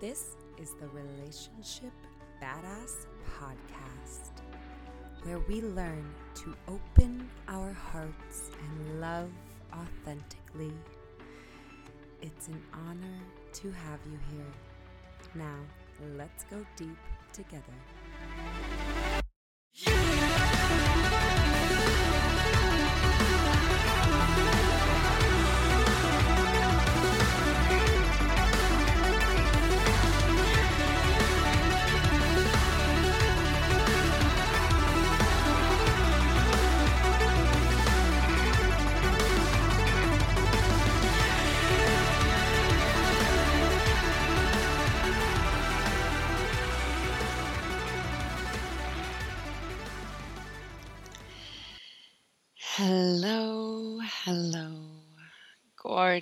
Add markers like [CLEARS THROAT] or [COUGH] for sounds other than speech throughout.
This is the Relationship Badass Podcast, where we learn to open our hearts and love authentically. It's an honor to have you here. Now, let's go deep together.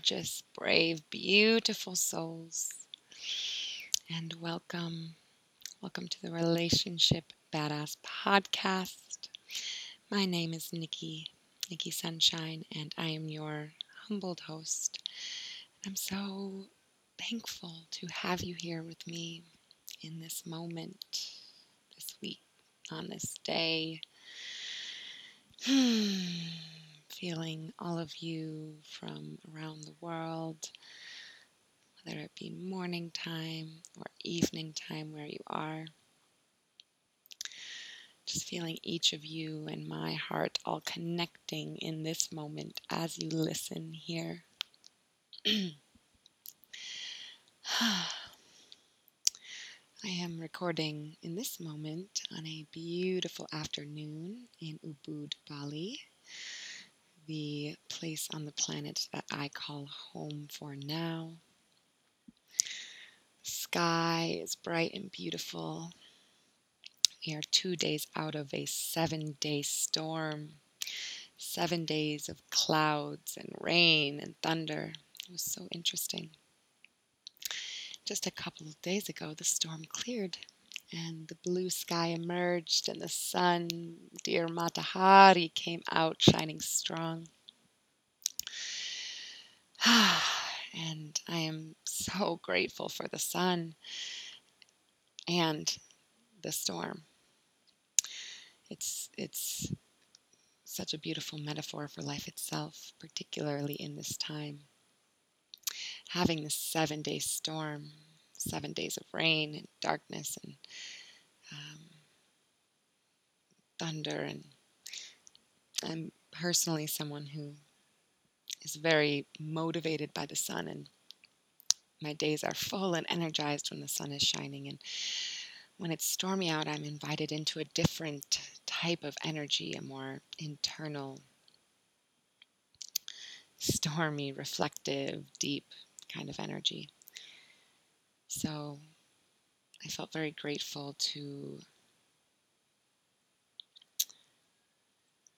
Gorgeous, brave, beautiful souls, and welcome. Welcome to the Relationship Badass Podcast. My name is Nikki, Nikki Sunshine, and I am your humbled host. I'm so thankful to have you here with me in this moment, this week, on this day. [SIGHS] Hmm. Feeling all of you from around the world, whether it be morning time or evening time where you are. Just feeling each of you and my heart all connecting in this moment as you listen here. [CLEARS THROAT] I am recording in this moment on a beautiful afternoon in Ubud, Bali, the place on the planet that I call home for now. The sky is bright and beautiful. We are two days out of a seven day storm, seven days of clouds and rain and thunder. It was so interesting. Just a couple of days ago, the storm cleared and the blue sky emerged and the sun, dear Matahari, came out shining strong. [SIGHS] and I am so grateful for the sun and the storm. It's it's such a beautiful metaphor for life itself, particularly in this time having this seven day storm, seven days of rain and darkness and um, thunder. And I'm personally someone who is very motivated by the sun, and my days are full and energized when the sun is shining. And when it's stormy out, I'm invited into a different type of energy, a more internal, stormy, reflective, deep kind of energy. So I felt very grateful to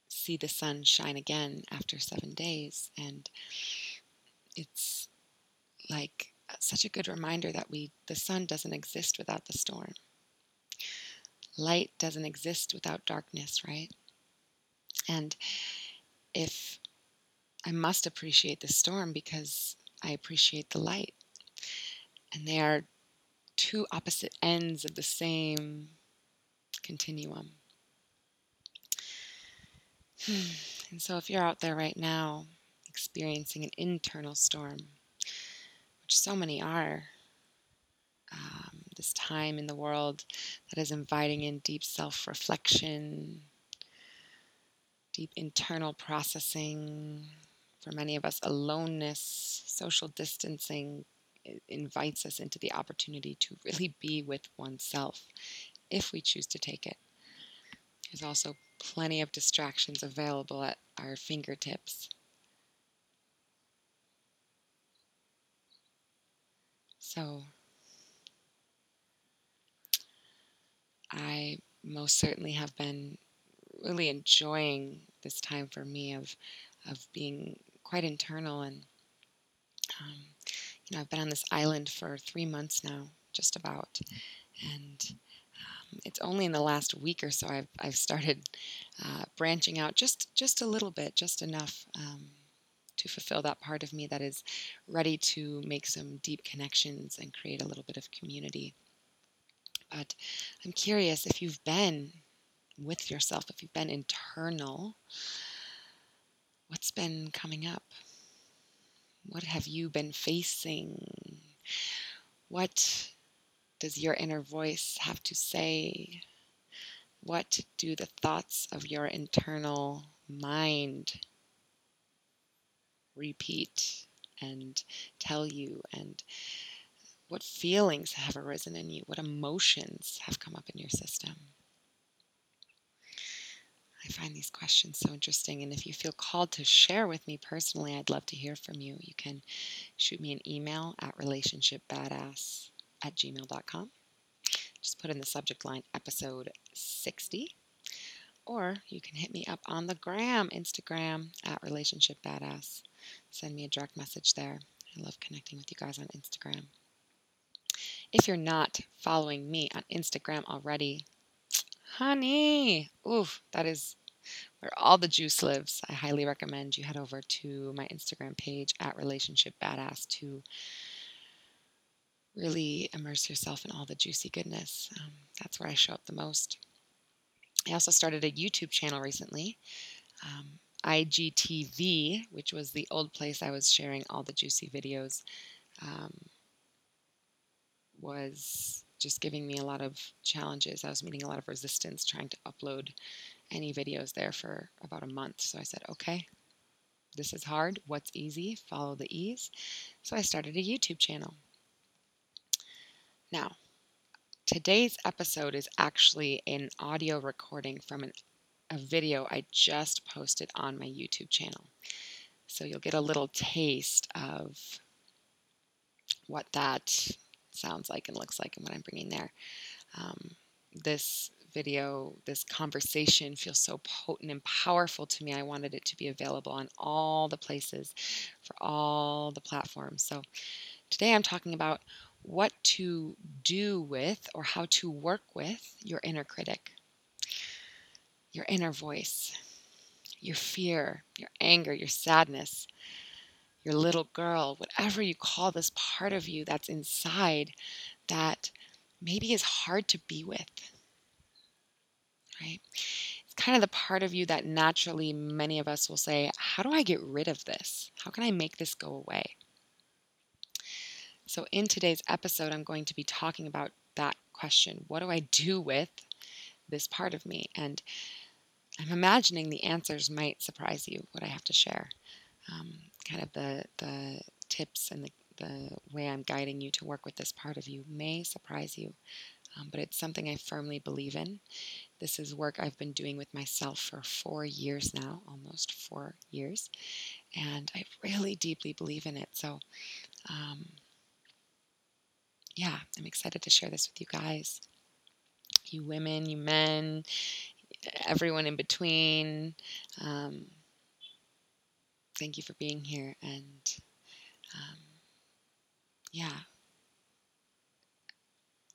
see the sun shine again after seven days. And it's like such a good reminder that we the sun doesn't exist without the storm. Light doesn't exist without darkness, right? And if I must appreciate the storm because I appreciate the light. And they are two opposite ends of the same continuum. [SIGHS] And so, if you're out there right now experiencing an internal storm, which so many are, um, this time in the world that is inviting in deep self reflection, deep internal processing, for many of us, aloneness, social distancing invites us into the opportunity to really be with oneself if we choose to take it. There's also plenty of distractions available at our fingertips. So, I most certainly have been really enjoying this time for me of of being quite internal and um, you know i've been on this island for three months now just about and um, it's only in the last week or so i've, I've started uh, branching out just just a little bit just enough um, to fulfill that part of me that is ready to make some deep connections and create a little bit of community. But I'm curious if you've been with yourself, if you've been internal, what's been coming up? What have you been facing? What does your inner voice have to say? What do the thoughts of your internal mind repeat and tell you? And what feelings have arisen in you? What emotions have come up in your system? I find these questions so interesting. And if you feel called to share with me personally, I'd love to hear from you. You can shoot me an email at relationshipbadass at gmail.com. Just put in the subject line episode 60. Or you can hit me up on the gram, Instagram at Relationship Badass. Send me a direct message there. I love connecting with you guys on Instagram. If you're not following me on Instagram already, honey, oof, that is where all the juice lives. I highly recommend you head over to my Instagram page at Relationship Badass to really immerse yourself in all the juicy goodness. Um, that's where I show up the most. I also started a YouTube channel recently, um, IGTV, which was the old place I was sharing all the juicy videos, um, was just giving me a lot of challenges. I was meeting a lot of resistance trying to upload any videos there for about a month. So I said, okay, this is hard. What's easy? Follow the ease. So I started a YouTube channel. Now, today's episode is actually an audio recording from an, a video I just posted on my YouTube channel. So you'll get a little taste of what that sounds like and looks like and what I'm bringing there. Um, this video, this conversation feels so potent and powerful to me. I wanted it to be available on all the places for all the platforms. So today I'm talking about what to do with or how to work with your inner critic, your inner voice, your fear, your anger, your sadness, your little girl, whatever you call this part of you that's inside that maybe is hard to be with. Right? It's kind of the part of you that naturally many of us will say, How do I get rid of this? How can I make this go away? So, in today's episode, I'm going to be talking about that question What do I do with this part of me? And I'm imagining the answers might surprise you, what I have to share. Um, kind of the, the tips and the, the way I'm guiding you to work with this part of you may surprise you, um, but it's something I firmly believe in. This is work I've been doing with myself for four years now, almost four years, and I really deeply believe in it. So, um, yeah, I'm excited to share this with you guys. You women, you men, everyone in between. Um, thank you for being here. And um, yeah,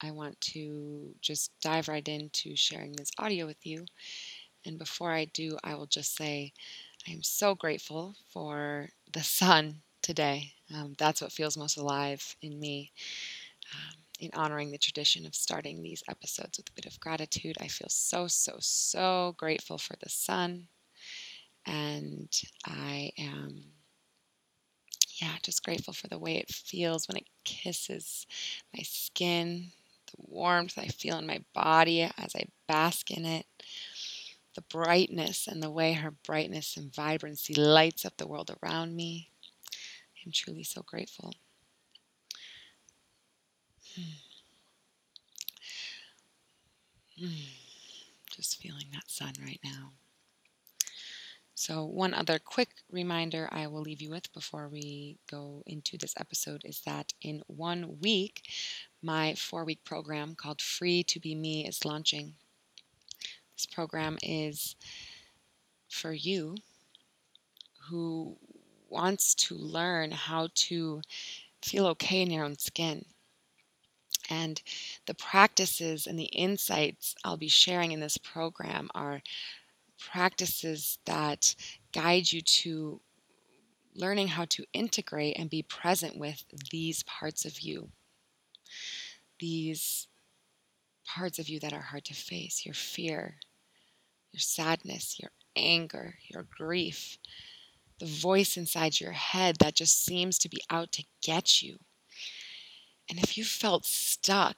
I want to just dive right into sharing this audio with you. And before I do, I will just say I am so grateful for the sun today. Um, that's what feels most alive in me um, in honoring the tradition of starting these episodes with a bit of gratitude. I feel so, so, so grateful for the sun. And I am, yeah, just grateful for the way it feels when it kisses my skin, the warmth I feel in my body as I bask in it, the brightness and the way her brightness and vibrancy lights up the world around me. I'm truly so grateful. Hmm. Hmm. Just feeling that sun right now. So, one other quick reminder I will leave you with before we go into this episode is that in one week, my four week program called Free to Be Me is launching. This program is for you who wants to learn how to feel okay in your own skin and the practices and the insights I'll be sharing in this program are practices that guide you to learning how to integrate and be present with these parts of you. These parts of you that are hard to face your fear, your sadness, your anger, your grief, the voice inside your head that just seems to be out to get you. And if you felt stuck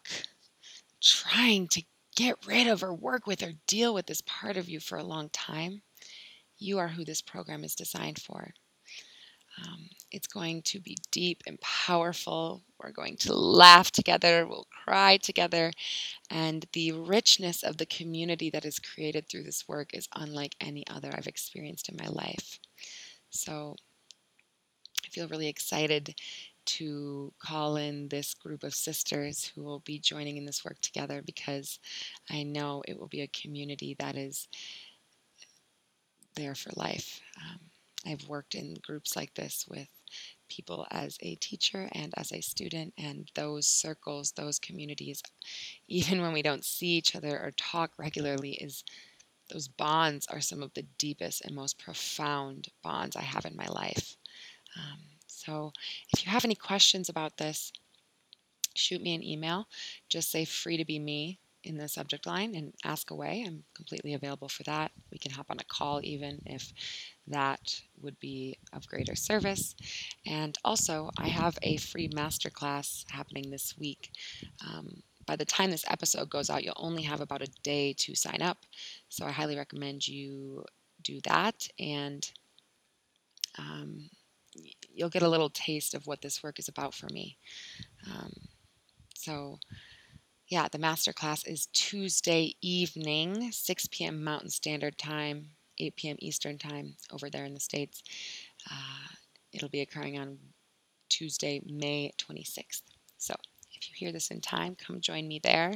trying to get rid of or work with or deal with this part of you for a long time, you are who this program is designed for. Um, it's going to be deep and powerful. We're going to laugh together, we'll cry together, and the richness of the community that is created through this work is unlike any other I've experienced in my life. So I feel really excited to call in this group of sisters who will be joining in this work together because I know it will be a community that is there for life. Um, I've worked in groups like this with people as a teacher and as a student, and those circles, those communities, [LAUGHS] even when we don't see each other or talk regularly, is those bonds are some of the deepest and most profound bonds I have in my life. Um, so, if you have any questions about this, shoot me an email. Just say free to be me in the subject line and ask away. I'm completely available for that. We can hop on a call even if that would be of greater service. And also, I have a free masterclass happening this week. Um, by the time this episode goes out, you'll only have about a day to sign up. So I highly recommend you do that. And um, you'll get a little taste of what this work is about for me. Um, so, yeah, the masterclass is Tuesday evening, 6 p.m. Mountain Standard Time, 8 p.m. Eastern Time over there in the States. Uh, it'll be occurring on Tuesday, May 26th. So, if you hear this in time, come join me there.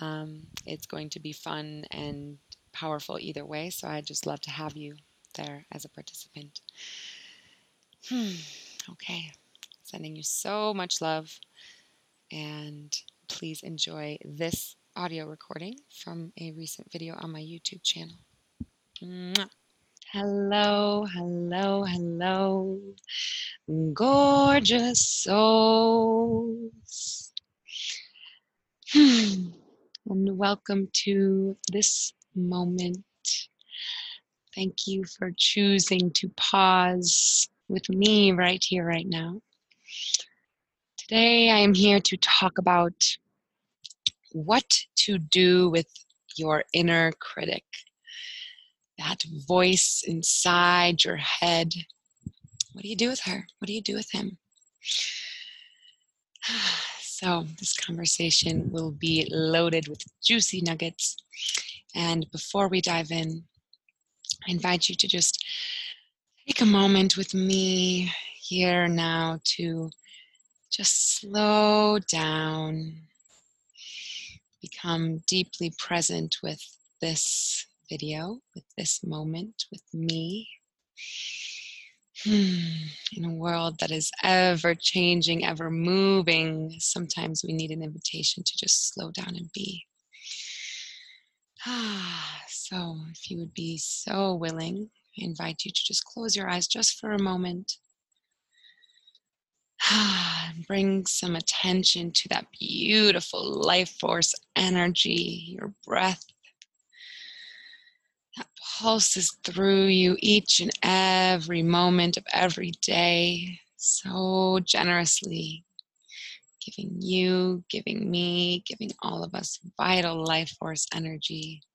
Um, it's going to be fun and powerful either way, so I'd just love to have you there as a participant. Hmm. Okay. Sending you so much love. And please enjoy this audio recording from a recent video on my YouTube channel. Mwah. Hello, hello, hello, gorgeous souls. Hmm. And welcome to this moment. Thank you for choosing to pause with me right here, right now. Today, I am here to talk about what to do with your inner critic, that voice inside your head. What do you do with her? What do you do with him? [SIGHS] So, this conversation will be loaded with juicy nuggets. And before we dive in, I invite you to just take a moment with me here now to just slow down, become deeply present with this video, with this moment, with me. Hmm. In a world that is ever changing, ever moving, sometimes we need an invitation to just slow down and be. Ah, [SIGHS] so, if you would be so willing, I invite you to just close your eyes just for a moment. [SIGHS] Bring some attention to that beautiful life force energy, your breath that pulses through you each and every moment of every day so generously, giving you, giving me, giving all of us vital life force energy. [SIGHS]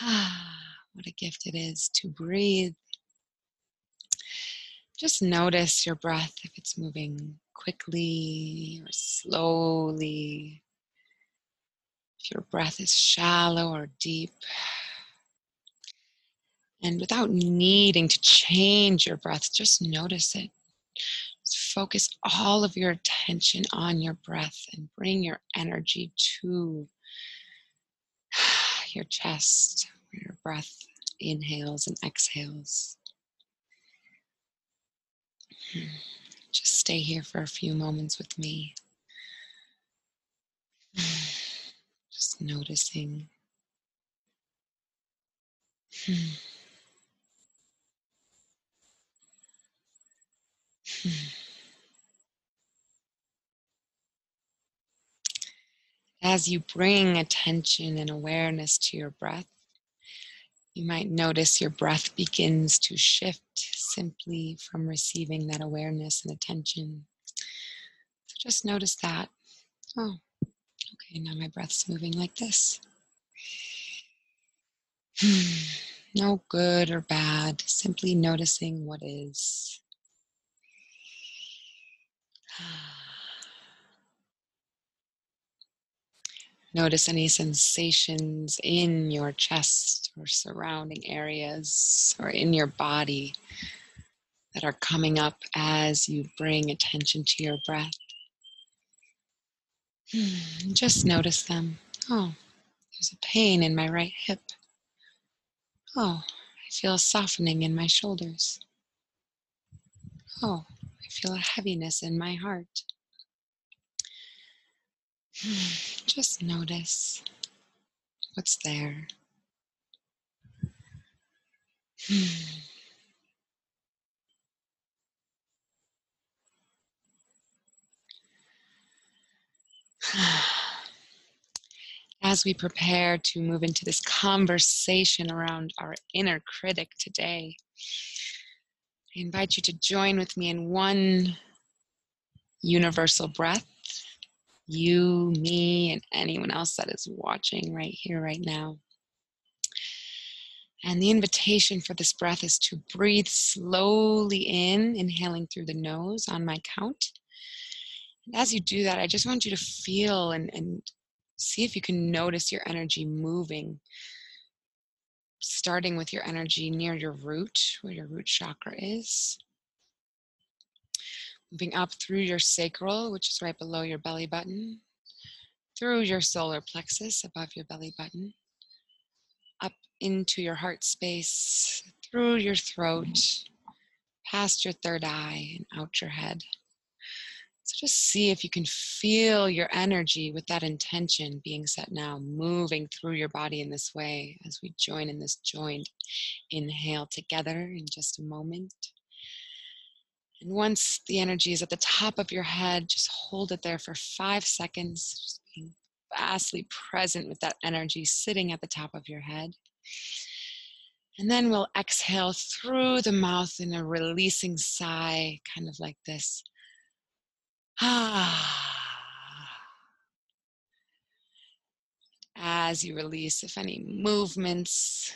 Ah. What a gift it is to breathe. Just notice your breath if it's moving quickly or slowly. If your breath is shallow or deep. And without needing to change your breath, just notice it. Just focus all of your attention on your breath and bring your energy to [SIGHS] your chest, breath inhales and exhales. Just stay here for a few moments with me. Just noticing. As you bring attention and awareness to your breath, you might notice your breath begins to shift simply from receiving that awareness and attention. So just notice that. Oh, okay, now my breath's moving like this. [SIGHS] no good or bad, simply noticing what is. [SIGHS] Ah. Notice any sensations in your chest or surrounding areas or in your body that are coming up as you bring attention to your breath. Hmm, just notice them. Oh, there's a pain in my right hip. Oh, I feel a softening in my shoulders. Oh, I feel a heaviness in my heart. [SIGHS] Just notice what's there. [SIGHS] As we prepare to move into this conversation around our inner critic today, I invite you to join with me in one universal breath you, me, and anyone else that is watching right here, right now. And the invitation for this breath is to breathe slowly in, inhaling through the nose on my count. And as you do that, I just want you to feel and, and see if you can notice your energy moving. Starting with your energy near your root, where your root chakra is moving up through your sacral, which is right below your belly button, through your solar plexus above your belly button, up into your heart space, through your throat, past your third eye, and out your head. So just see if you can feel your energy with that intention being set now, moving through your body in this way as we join in this joined inhale together in just a moment. And once the energy is at the top of your head, just hold it there for five seconds, just being vastly present with that energy sitting at the top of your head. And then we'll exhale through the mouth in a releasing sigh, kind of like this. Ah. [SIGHS] As you release, if any movements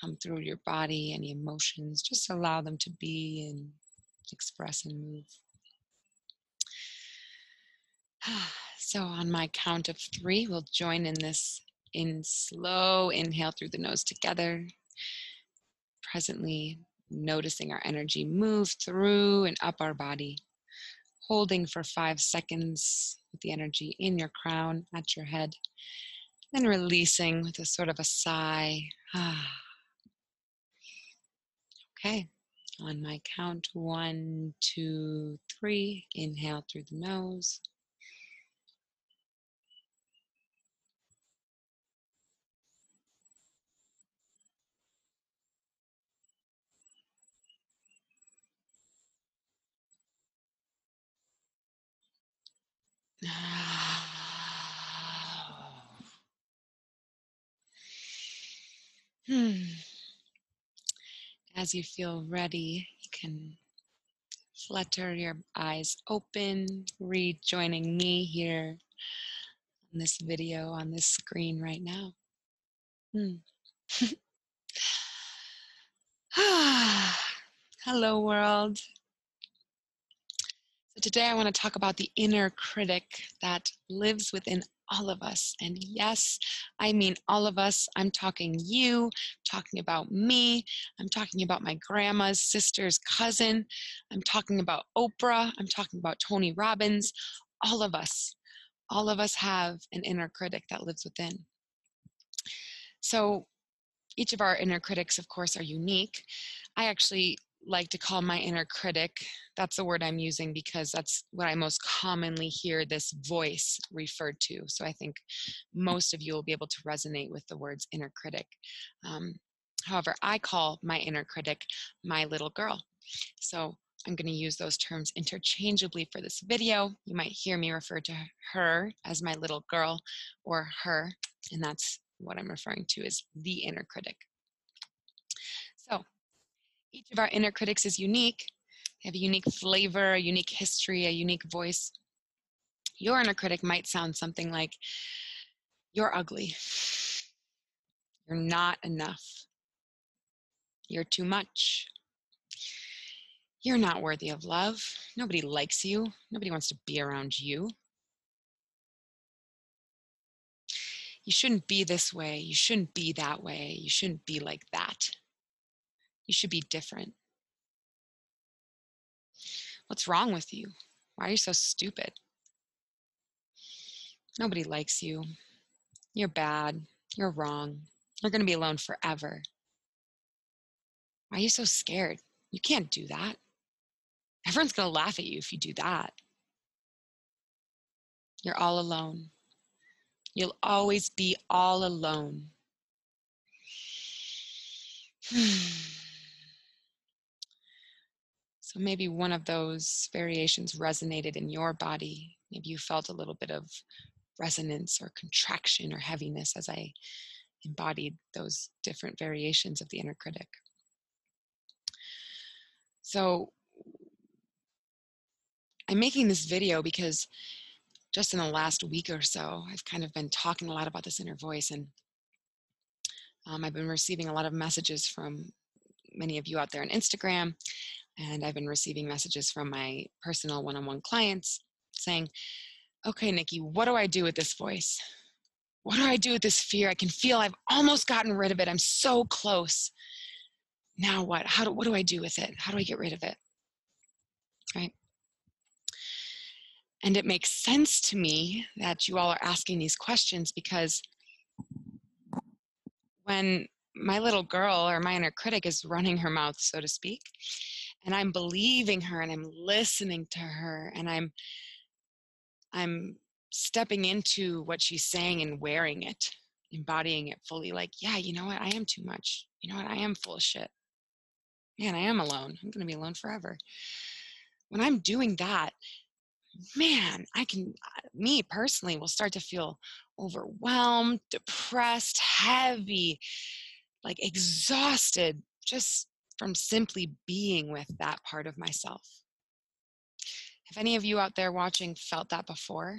come through your body, any emotions, just allow them to be and express and move. [SIGHS] So, on my count of three, we'll join in this in slow inhale through the nose together. Presently noticing our energy move through and up our body. Holding for five seconds with the energy in your crown at your head. Then releasing with a sort of a sigh. [SIGHS] okay. On my count, one, two, three, inhale through the nose. [SIGHS] Hmm. As you feel ready, you can flutter your eyes open, rejoining me here in this video on this screen right now. Hmm. [SIGHS] Hello, world. So, today I want to talk about the inner critic that lives within all of us. And yes, I mean all of us. I'm talking you, talking about me. I'm talking about my grandma's sister's cousin. I'm talking about Oprah. I'm talking about Tony Robbins. All of us. All of us have an inner critic that lives within. So each of our inner critics, of course, are unique. I actually like to call my inner critic. That's the word I'm using because that's what I most commonly hear this voice referred to. So I think most of you will be able to resonate with the words inner critic. Um, however, I call my inner critic my little girl. So I'm going to use those terms interchangeably for this video. You might hear me refer to her as my little girl or her, and that's what I'm referring to as the inner critic. So each of our inner critics is unique. They have a unique flavor, a unique history, a unique voice. Your inner critic might sound something like, You're ugly. You're not enough. You're too much. You're not worthy of love. Nobody likes you. Nobody wants to be around you. You shouldn't be this way. You shouldn't be that way. You shouldn't be like that. You should be different. What's wrong with you? Why are you so stupid? Nobody likes you. You're bad. You're wrong. You're going to be alone forever. Why are you so scared? You can't do that. Everyone's going to laugh at you if you do that. You're all alone. You'll always be all alone. [SIGHS] [SIGHS] so maybe one of those variations resonated in your body. Maybe you felt a little bit of resonance or contraction or heaviness as I embodied those different variations of the inner critic. So I'm making this video because just in the last week or so, I've kind of been talking a lot about this inner voice, and um, I've been receiving a lot of messages from many of you out there on Instagram, and I've been receiving messages from my personal one on one clients saying, Okay, Nikki, what do I do with this voice? What do I do with this fear? I can feel I've almost gotten rid of it. I'm so close. Now what? How do, what do I do with it? How do I get rid of it? Right? And it makes sense to me that you all are asking these questions because when my little girl or my inner critic is running her mouth, so to speak, and I'm believing her and I'm listening to her and I'm I'm stepping into what she's saying and wearing it, embodying it fully like, yeah, you know what? I am too much. You know what? I am full of shit. Man, I am alone. I'm going to be alone forever. When I'm doing that, man, I can, me personally, will start to feel overwhelmed, depressed, heavy, like exhausted just from simply being with that part of myself. Have any of you out there watching felt that before?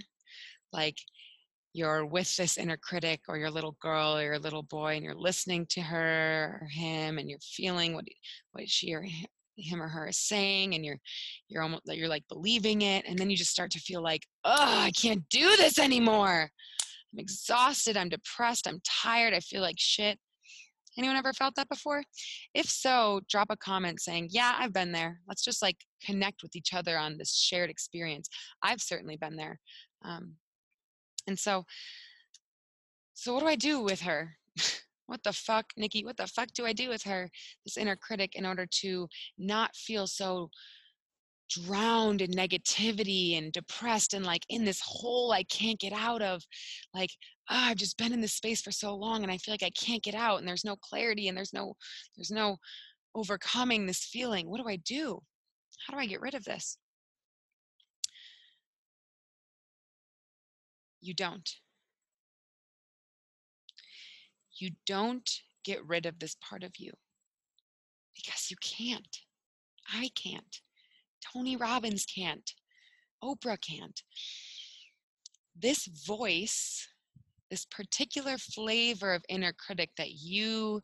Like you're with this inner critic or your little girl or your little boy and you're listening to her or him and you're feeling what, what she or him or her is saying and you're you're almost you're like believing it and then you just start to feel like oh i can't do this anymore i'm exhausted i'm depressed i'm tired i feel like shit anyone ever felt that before? If so drop a comment saying yeah i've been there. Let's just like connect with each other on this shared experience. I've certainly been there um, and so so what do i do with her? [LAUGHS] What the fuck, Nikki, what the fuck do I do with her, this inner critic, in order to not feel so drowned in negativity and depressed and like in this hole I can't get out of. Like, oh, I've just been in this space for so long and I feel like I can't get out and there's no clarity and there's no, there's no overcoming this feeling. What do I do? How do I get rid of this? You don't you don't get rid of this part of you because you can't. I can't. Tony Robbins can't. Oprah can't. This voice, this particular flavor of inner critic that you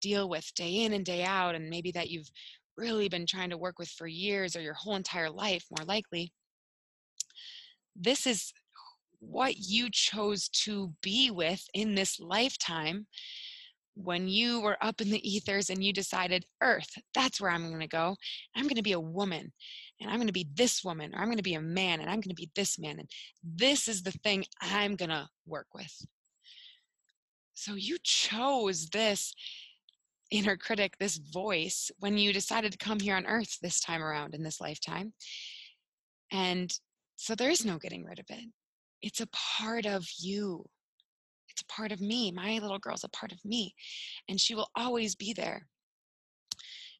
deal with day in and day out, and maybe that you've really been trying to work with for years or your whole entire life, more likely, this is what you chose to be with in this lifetime when you were up in the ethers and you decided, Earth, that's where I'm going to go. I'm going to be a woman and I'm going to be this woman, or I'm going to be a man and I'm going to be this man. And this is the thing I'm going to work with. So you chose this inner critic, this voice, when you decided to come here on earth this time around in this lifetime. And so there is no getting rid of it it's a part of you. It's a part of me. My little girl's a part of me. And she will always be there.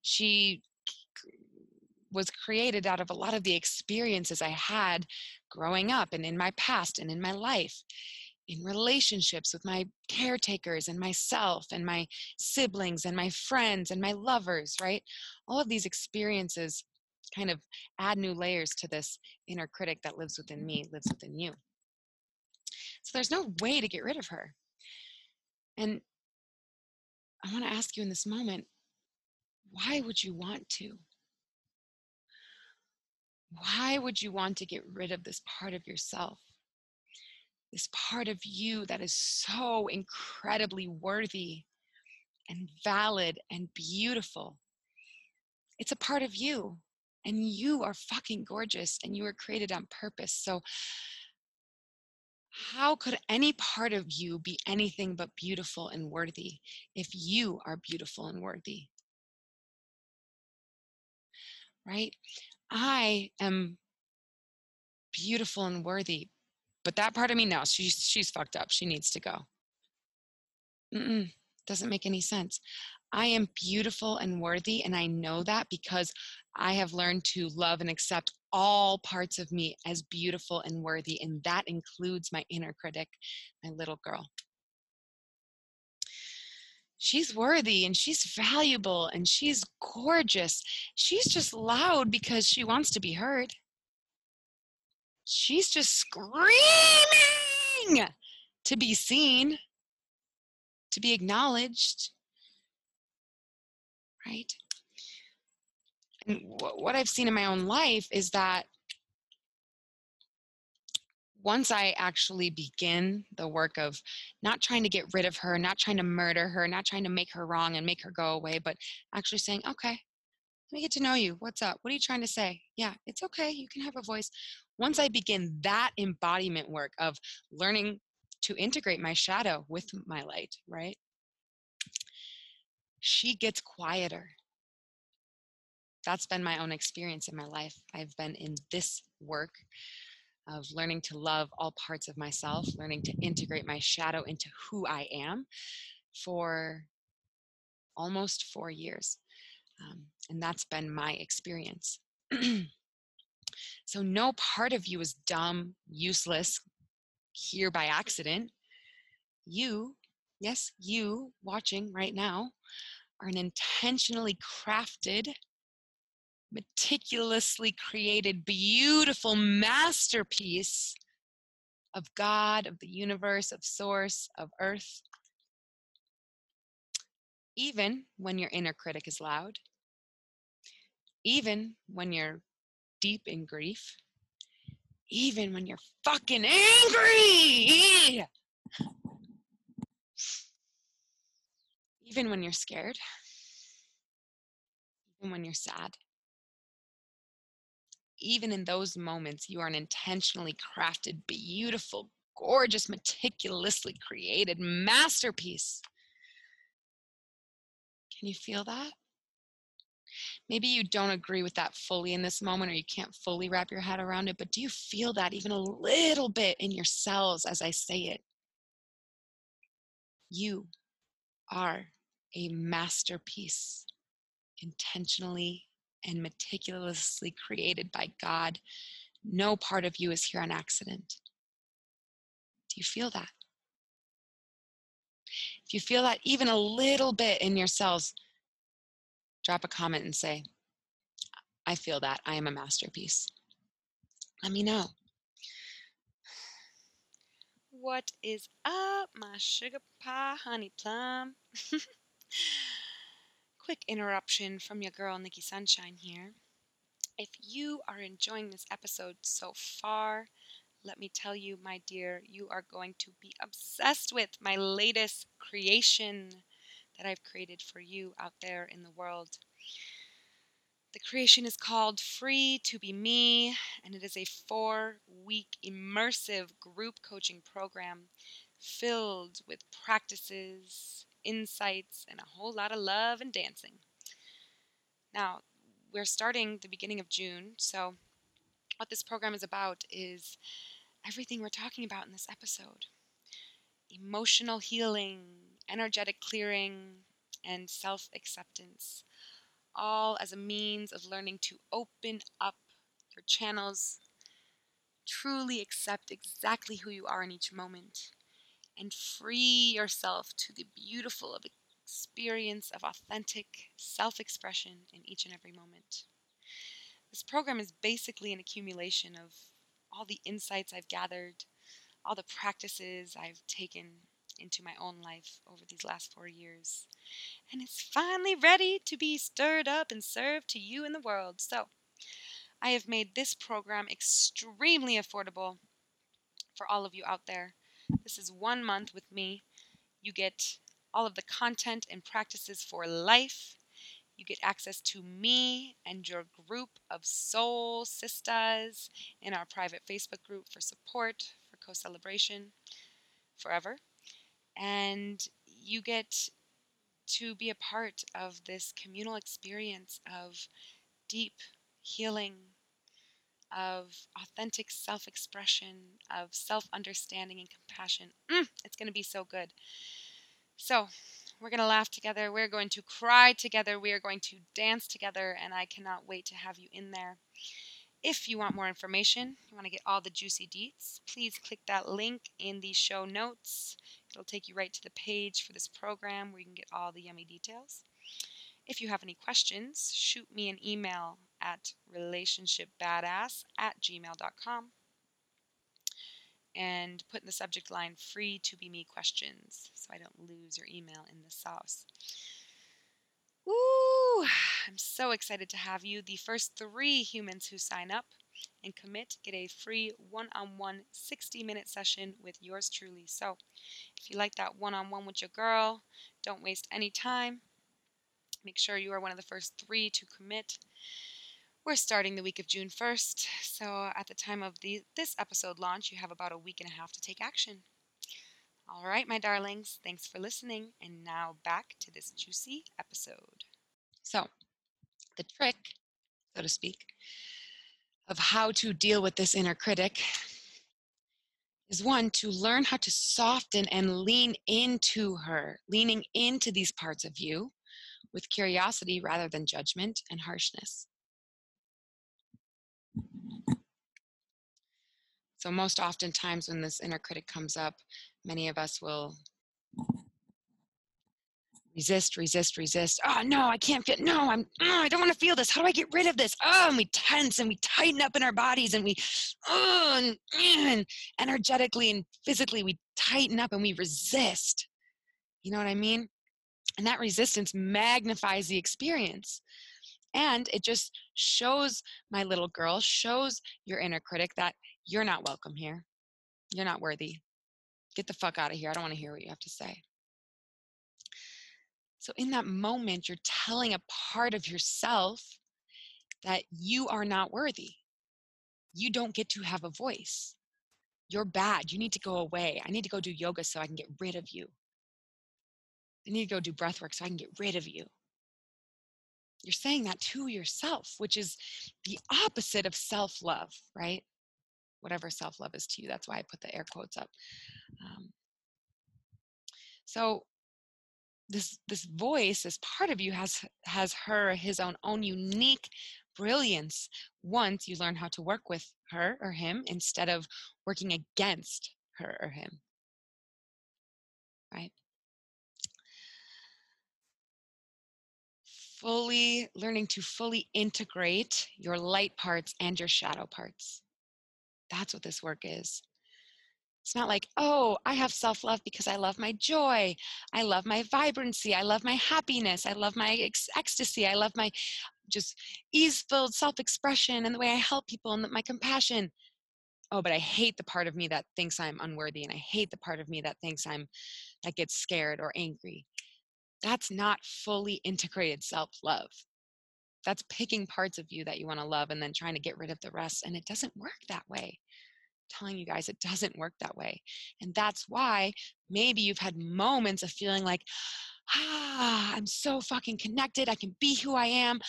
She was created out of a lot of the experiences I had growing up and in my past and in my life, in relationships with my caretakers and myself and my siblings and my friends and my lovers, right? All of these experiences kind of add new layers to this inner critic that lives within me, lives within you. So there's no way to get rid of her. And I want to ask you in this moment why would you want to? Why would you want to get rid of this part of yourself? This part of you that is so incredibly worthy and valid and beautiful. It's a part of you, and you are fucking gorgeous and you were created on purpose. So, how could any part of you be anything but beautiful and worthy if you are beautiful and worthy? Right? I am beautiful and worthy, but that part of me, now, she's, she's fucked up. She needs to go. Mm-mm, doesn't make any sense. I am beautiful and worthy, and I know that because I have learned to love and accept all parts of me as beautiful and worthy, and that includes my inner critic, my little girl. She's worthy and she's valuable and she's gorgeous. She's just loud because she wants to be heard. She's just screaming to be seen, to be acknowledged. Right? And what I've seen in my own life is that once I actually begin the work of not trying to get rid of her, not trying to murder her, not trying to make her wrong and make her go away, but actually saying, okay, let me get to know you. What's up? What are you trying to say? Yeah, it's okay. You can have a voice. Once I begin that embodiment work of learning to integrate my shadow with my light, right? She gets quieter that's been my own experience in my life. I've been in this work of learning to love all parts of myself, learning to integrate my shadow into who I am for almost four years. Um, and that's been my experience. [CLEARS THROAT] so, no part of you is dumb, useless, here by accident. You, yes, you watching right now, are an intentionally crafted meticulously created, beautiful masterpiece of God, of the universe, of source, of earth. Even when your inner critic is loud, even when you're deep in grief, even when you're fucking angry, [LAUGHS] even when you're scared, even when you're sad even in those moments, you are an intentionally crafted, beautiful, gorgeous, meticulously created masterpiece. Can you feel that? Maybe you don't agree with that fully in this moment, or you can't fully wrap your head around it, but do you feel that even a little bit in your cells as I say it? You are a masterpiece, intentionally and meticulously created by God. No part of you is here on accident. Do you feel that? If you feel that even a little bit in yourselves, drop a comment and say, I feel that. I am a masterpiece. Let me know. What is up, my sugar pie honey plum? [LAUGHS] quick interruption from your girl, Nikki Sunshine here. If you are enjoying this episode so far, let me tell you, my dear, you are going to be obsessed with my latest creation that I've created for you out there in the world. The creation is called Free to Be Me, and it is a four week immersive group coaching program filled with practices, insights, and a whole lot of love and dancing. Now, we're starting the beginning of June, so what this program is about is everything we're talking about in this episode emotional healing, energetic clearing, and self acceptance. all as a means of learning to open up your channels, truly accept exactly who you are in each moment, and free yourself to the beautiful experience of authentic self expression in each and every moment. This program is basically an accumulation of all the insights I've gathered, all the practices I've taken into my own life over these last four years. And it's finally ready to be stirred up and served to you in the world. So, I have made this program extremely affordable for all of you out there. This is one month with me. You get all of the content and practices for life. You get access to me and your group of soul sisters in our private Facebook group for support, for co celebration forever. And you get to be a part of this communal experience of deep healing, of authentic self expression, of self understanding and compassion. Mm, it's going to be so good. So, we're going to laugh together. We're going to cry together. We are going to dance together. And I cannot wait to have you in there. If you want more information, you want to get all the juicy deets, please click that link in the show notes. It'll take you right to the page for this program where you can get all the yummy details. If you have any questions, shoot me an email at relationshipbadass at gmail.com and put in the subject line free to be me questions so I don't lose your email in the sauce. Woo! I'm so excited to have you. The first three humans who sign up and commit get a free one on one 60 minute session with yours truly. So if you like that one on one with your girl, don't waste any time. Make sure you are one of the first three to commit. We're starting the week of June 1st, so at the time of the, this episode launch, you have about a week and a half to take action. All right, my darlings, thanks for listening, and now back to this juicy episode. So, the trick, so to speak, of how to deal with this inner critic is one to learn how to soften and lean into her, leaning into these parts of you with curiosity rather than judgment and harshness. So, most oftentimes, when this inner critic comes up, many of us will resist, resist, resist. Oh, no, I can't feel, no, I'm, oh, I don't want to feel this. How do I get rid of this? Oh, and we tense and we tighten up in our bodies and we, oh, and, and energetically and physically, we tighten up and we resist. You know what I mean? And that resistance magnifies the experience. And it just shows my little girl, shows your inner critic that you're not welcome here. You're not worthy. Get the fuck out of here. I don't want to hear what you have to say. So, in that moment, you're telling a part of yourself that you are not worthy. You don't get to have a voice. You're bad. You need to go away. I need to go do yoga so I can get rid of you. I need to go do breath work so I can get rid of you. You're saying that to yourself, which is the opposite of self love, right? Whatever self love is to you. That's why I put the air quotes up. Um, so this this voice this part of you has has her his own own unique brilliance once you learn how to work with her or him instead of working against her or him right fully learning to fully integrate your light parts and your shadow parts that's what this work is it's not like, oh, I have self love because I love my joy. I love my vibrancy. I love my happiness. I love my ecstasy. I love my just ease filled self expression and the way I help people and my compassion. Oh, but I hate the part of me that thinks I'm unworthy and I hate the part of me that thinks I'm, that gets scared or angry. That's not fully integrated self love. That's picking parts of you that you want to love and then trying to get rid of the rest. And it doesn't work that way telling you guys it doesn't work that way. And that's why maybe you've had moments of feeling like, ah, I'm so fucking connected. I can be who I am.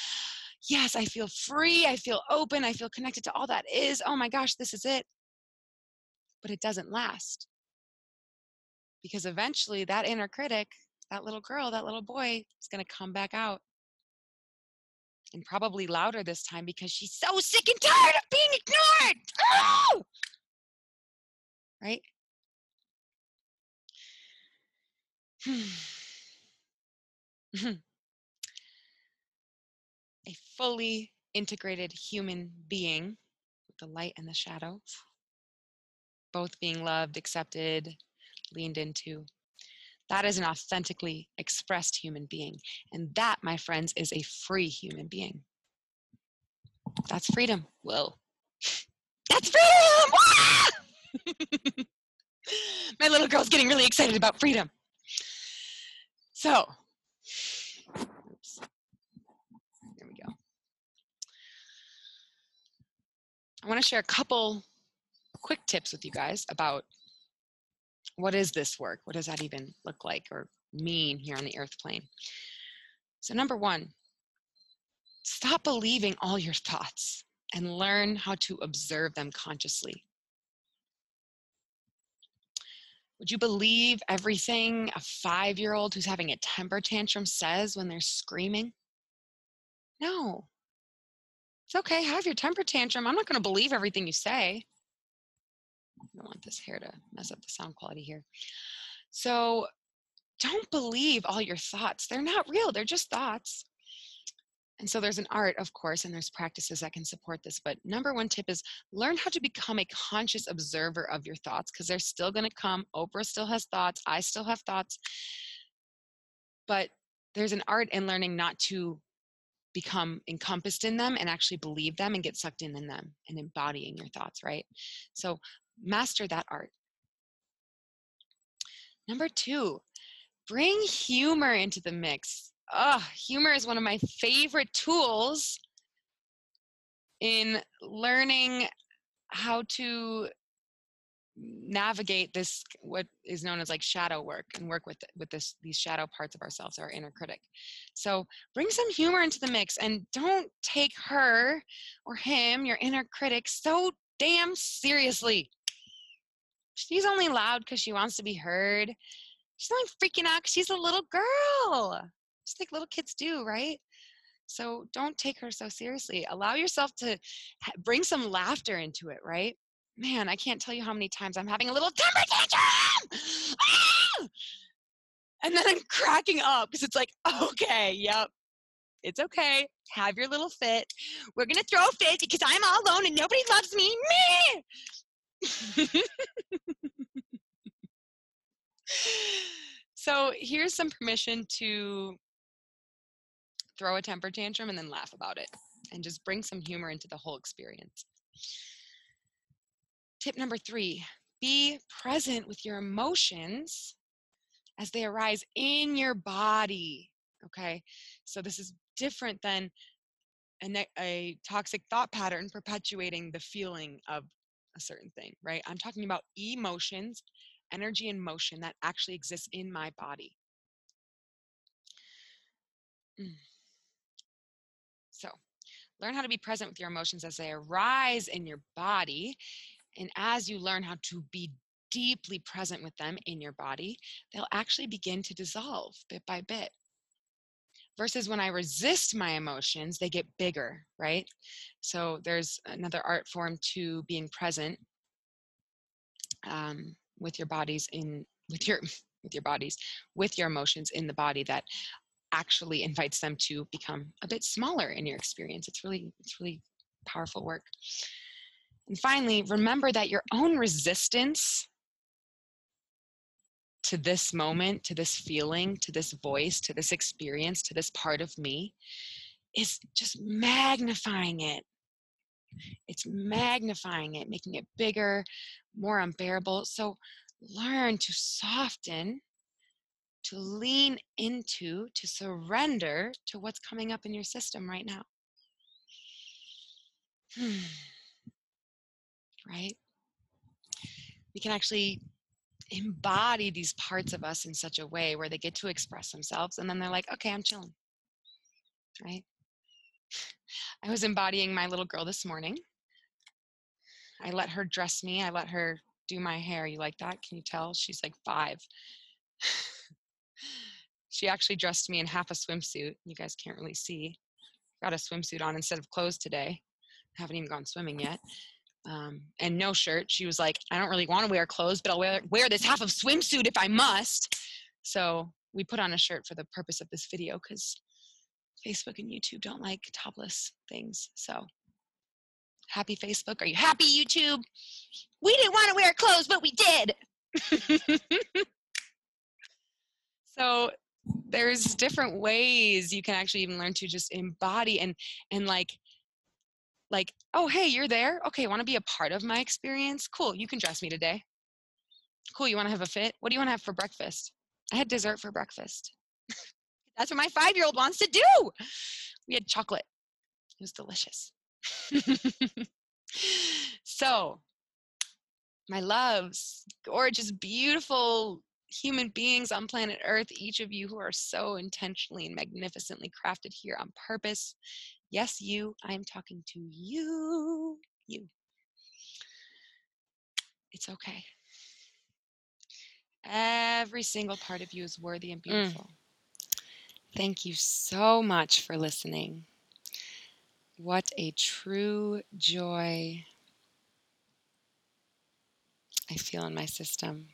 Yes, I feel free. I feel open. I feel connected to all that is. Oh my gosh, this is it. But it doesn't last. Because eventually that inner critic, that little girl, that little boy is going to come back out. And probably louder this time because she's so sick and tired of being ignored. Oh! Right? [SIGHS] a fully integrated human being with the light and the shadow, both being loved, accepted, leaned into. That is an authentically expressed human being. And that, my friends, is a free human being. That's freedom. Whoa. That's freedom! [LAUGHS] my little girl's getting really excited about freedom. So, oops. There we go. I want to share a couple quick tips with you guys about what is this work? What does that even look like or mean here on the earth plane? So, number one, stop believing all your thoughts and learn how to observe them consciously. Would you believe everything a five year old who's having a temper tantrum says when they're screaming? No. It's okay, have your temper tantrum. I'm not going to believe everything you say. I don't want this hair to mess up the sound quality here. So don't believe all your thoughts. They're not real, they're just thoughts. And so there's an art, of course, and there's practices that can support this. But number one tip is learn how to become a conscious observer of your thoughts because they're still going to come. Oprah still has thoughts. I still have thoughts. But there's an art in learning not to become encompassed in them and actually believe them and get sucked in in them and embodying your thoughts, right? So master that art. Number two, bring humor into the mix. Oh, humor is one of my favorite tools in learning how to navigate this what is known as like shadow work and work with with this these shadow parts of ourselves our inner critic. So bring some humor into the mix and don't take her or him your inner critic so damn seriously she's only loud because she wants to be heard she's only freaking out because she's a little girl just like little kids do, right? So don't take her so seriously. Allow yourself to bring some laughter into it, right? Man, I can't tell you how many times I'm having a little temper tantrum. Ah! And then I'm cracking up because it's like, okay, yep, it's okay. Have your little fit. We're going to throw a fit because I'm all alone and nobody loves me. Me! [LAUGHS] so here's some permission to throw a temper tantrum and then laugh about it and just bring some humor into the whole experience. Tip number three be present with your emotions as they arise in your body. Okay, so this is different than a, a toxic thought pattern perpetuating the feeling of a certain thing, right? I'm talking about emotions, energy, and motion that actually exists in my body. Mm. So, learn how to be present with your emotions as they arise in your body. And as you learn how to be deeply present with them in your body, they'll actually begin to dissolve bit by bit. Versus when I resist my emotions, they get bigger, right? So there's another art form to being present um, with your bodies in with your [LAUGHS] with your bodies with your emotions in the body that actually invites them to become a bit smaller in your experience. It's really, it's really powerful work. And finally, remember that your own resistance to this moment, to this feeling, to this voice, to this experience, to this part of me is just magnifying it. It's magnifying it, making it bigger, more unbearable. So learn to soften to lean into, to surrender to what's coming up in your system right now. Hmm. right? We can actually embody these parts of us in such a way where they get to express themselves and then they're like, okay, I'm chilling. Right? I was embodying my little girl this morning. I let her dress me, I let her do my hair. You like that? Can you tell? She's like five [LAUGHS] she actually dressed me in half a swimsuit. You guys can't really see. got a swimsuit on instead of clothes today. Haven't even gone swimming yet. Um, and no shirt. She was like, I don't really want to wear clothes, but I'll wear, wear this half of swimsuit if I must. So we put on a shirt for the purpose of this video because Facebook and YouTube don't like topless things. So happy Facebook. Are you happy, YouTube? We didn't want to wear clothes, but we did. [LAUGHS] so there's different ways you can actually even learn to just embody and and like like oh hey you're there? Okay want to be a part of my experience? Cool you can dress me today. Cool you want to have a fit? What do you want to have for breakfast? I had dessert for breakfast. [LAUGHS] That's what my five year old wants to do. We had chocolate. It was delicious. [LAUGHS] So my loves gorgeous beautiful human beings on planet Earth, each of you who are so intentionally and magnificently crafted here on purpose. Yes, you, I am talking to you. You. It's okay. Every single part of you is worthy and mm. beautiful. Mm. Thank you so much for listening. What a true joy I feel in my system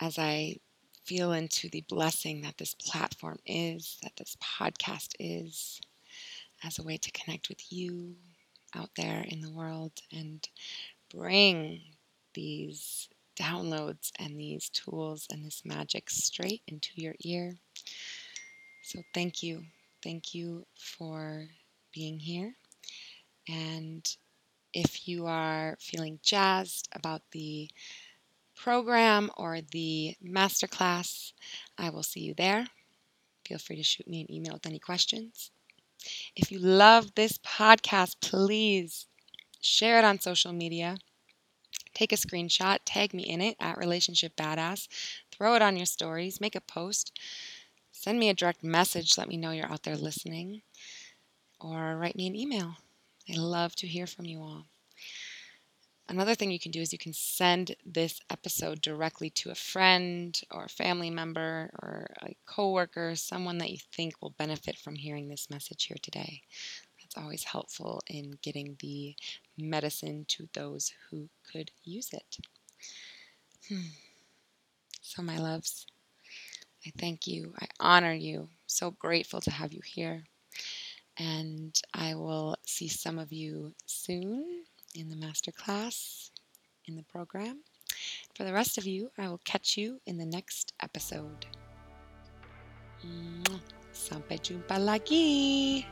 as I feel into the blessing that this platform is, that this podcast is, as a way to connect with you out there in the world and bring these downloads and these tools and this magic straight into your ear. So, thank you. Thank you for being here. And if you are feeling jazzed about the program or the masterclass, I will see you there. Feel free to shoot me an email with any questions. If you love this podcast, please share it on social media. Take a screenshot, tag me in it at Relationship Badass, throw it on your stories, make a post, send me a direct message, let me know you're out there listening, or write me an email. I love to hear from you all. Another thing you can do is you can send this episode directly to a friend or a family member or a coworker, someone that you think will benefit from hearing this message here today. That's always helpful in getting the medicine to those who could use it. Hmm. So, my loves, I thank you. I honor you. So grateful to have you here. And I will see some of you soon in the master class, in the program. For the rest of you, I will catch you in the next episode. Sampai jumpa lagi.